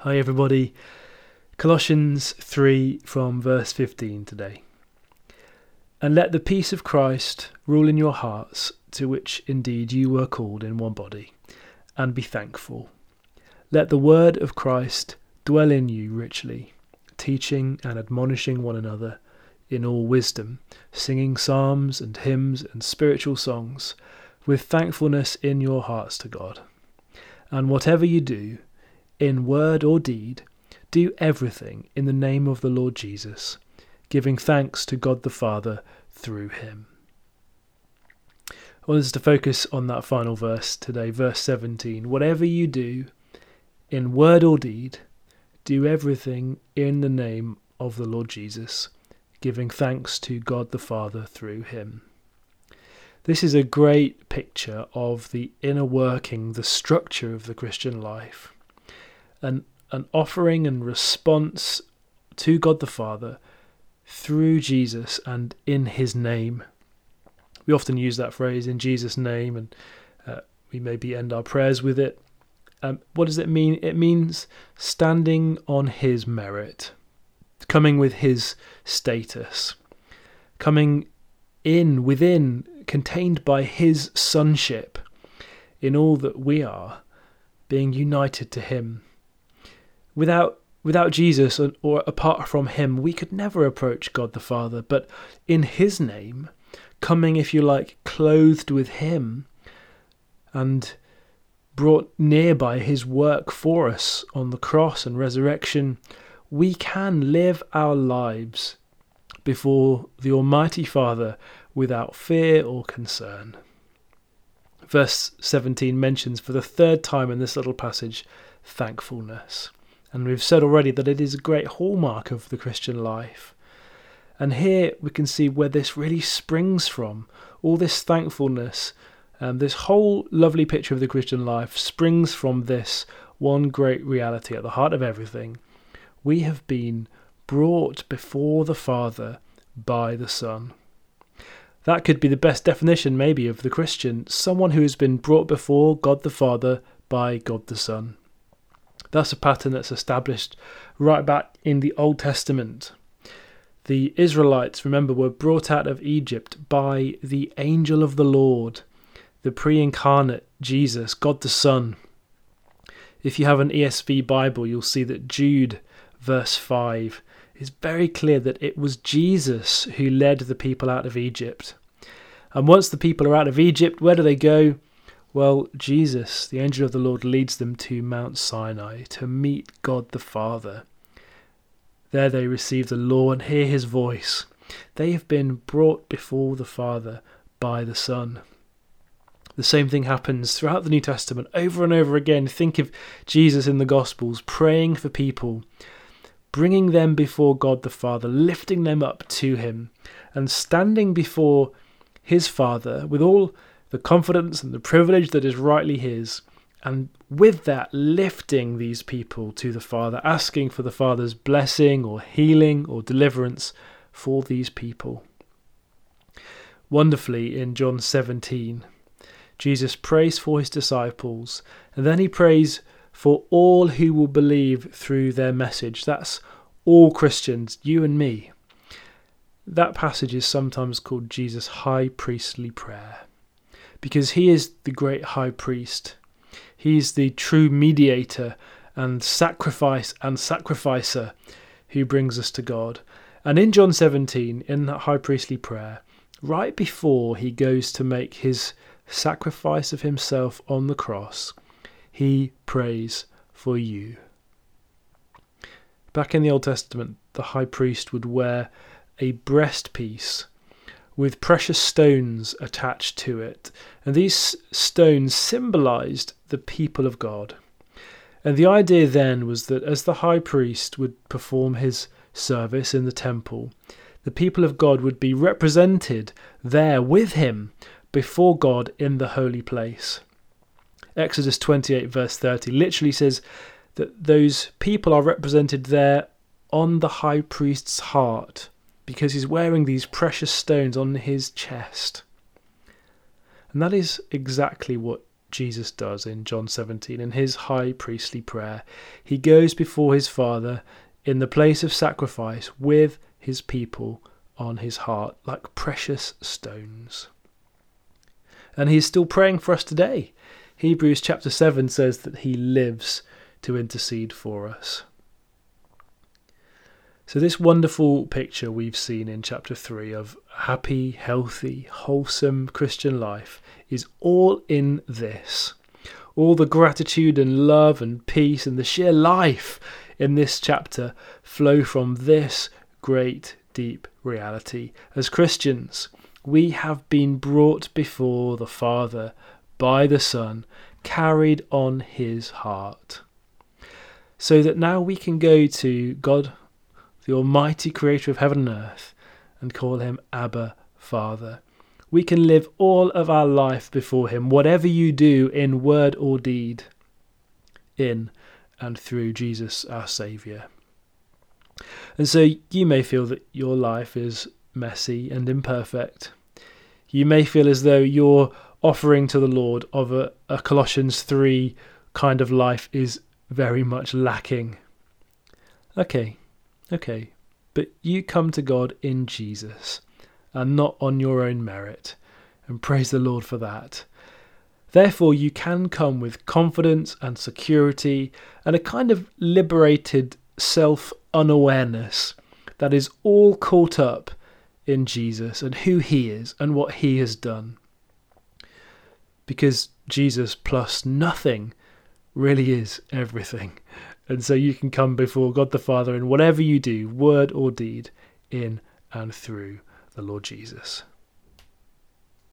Hi, everybody. Colossians 3 from verse 15 today. And let the peace of Christ rule in your hearts, to which indeed you were called in one body, and be thankful. Let the word of Christ dwell in you richly, teaching and admonishing one another in all wisdom, singing psalms and hymns and spiritual songs, with thankfulness in your hearts to God. And whatever you do, in word or deed, do everything in the name of the Lord Jesus, giving thanks to God the Father through him. I want us to focus on that final verse today, verse 17. Whatever you do, in word or deed, do everything in the name of the Lord Jesus, giving thanks to God the Father through him. This is a great picture of the inner working, the structure of the Christian life an, an offering and response to God the Father through Jesus and in his name. We often use that phrase in Jesus' name, and uh, we maybe end our prayers with it. Um, what does it mean? It means standing on his merit, coming with his status, coming in, within, contained by his sonship in all that we are, being united to him Without without Jesus or apart from him, we could never approach God the Father, but in his name, coming, if you like, clothed with him and brought near by his work for us on the cross and resurrection, we can live our lives before the Almighty Father without fear or concern. Verse 17 mentions for the third time in this little passage thankfulness. And we've said already that it is a great hallmark of the Christian life. And here we can see where this really springs from. All this thankfulness, um, this whole lovely picture of the Christian life springs from this one great reality at the heart of everything. We have been brought before the Father by the Son. That could be the best definition, maybe, of the Christian someone who has been brought before God the Father by God the Son. That's a pattern that's established right back in the Old Testament. The Israelites, remember, were brought out of Egypt by the angel of the Lord, the pre incarnate Jesus, God the Son. If you have an ESV Bible, you'll see that Jude, verse 5, is very clear that it was Jesus who led the people out of Egypt. And once the people are out of Egypt, where do they go? Well, Jesus, the angel of the Lord, leads them to Mount Sinai to meet God the Father. There they receive the law and hear his voice. They have been brought before the Father by the Son. The same thing happens throughout the New Testament over and over again. Think of Jesus in the Gospels praying for people, bringing them before God the Father, lifting them up to Him, and standing before His Father with all the confidence and the privilege that is rightly his, and with that, lifting these people to the Father, asking for the Father's blessing or healing or deliverance for these people. Wonderfully, in John 17, Jesus prays for his disciples, and then he prays for all who will believe through their message. That's all Christians, you and me. That passage is sometimes called Jesus' high priestly prayer because he is the great high priest. He's the true mediator and sacrifice and sacrificer who brings us to God. And in John 17, in that high priestly prayer, right before he goes to make his sacrifice of himself on the cross, he prays for you. Back in the Old Testament, the high priest would wear a breastpiece with precious stones attached to it. And these stones symbolized the people of God. And the idea then was that as the high priest would perform his service in the temple, the people of God would be represented there with him before God in the holy place. Exodus 28, verse 30, literally says that those people are represented there on the high priest's heart because he's wearing these precious stones on his chest. And that is exactly what Jesus does in John 17 in his high priestly prayer. He goes before his Father in the place of sacrifice with his people on his heart like precious stones. And he's still praying for us today. Hebrews chapter 7 says that he lives to intercede for us. So, this wonderful picture we've seen in chapter 3 of happy, healthy, wholesome Christian life is all in this. All the gratitude and love and peace and the sheer life in this chapter flow from this great, deep reality. As Christians, we have been brought before the Father by the Son, carried on his heart. So that now we can go to God the Almighty Creator of heaven and earth, and call him Abba, Father. We can live all of our life before him, whatever you do in word or deed, in and through Jesus our Saviour. And so you may feel that your life is messy and imperfect. You may feel as though your offering to the Lord of a, a Colossians 3 kind of life is very much lacking. Okay, Okay, but you come to God in Jesus and not on your own merit, and praise the Lord for that. Therefore, you can come with confidence and security and a kind of liberated self unawareness that is all caught up in Jesus and who he is and what he has done. Because Jesus plus nothing really is everything. And so you can come before God the Father in whatever you do, word or deed, in and through the Lord Jesus.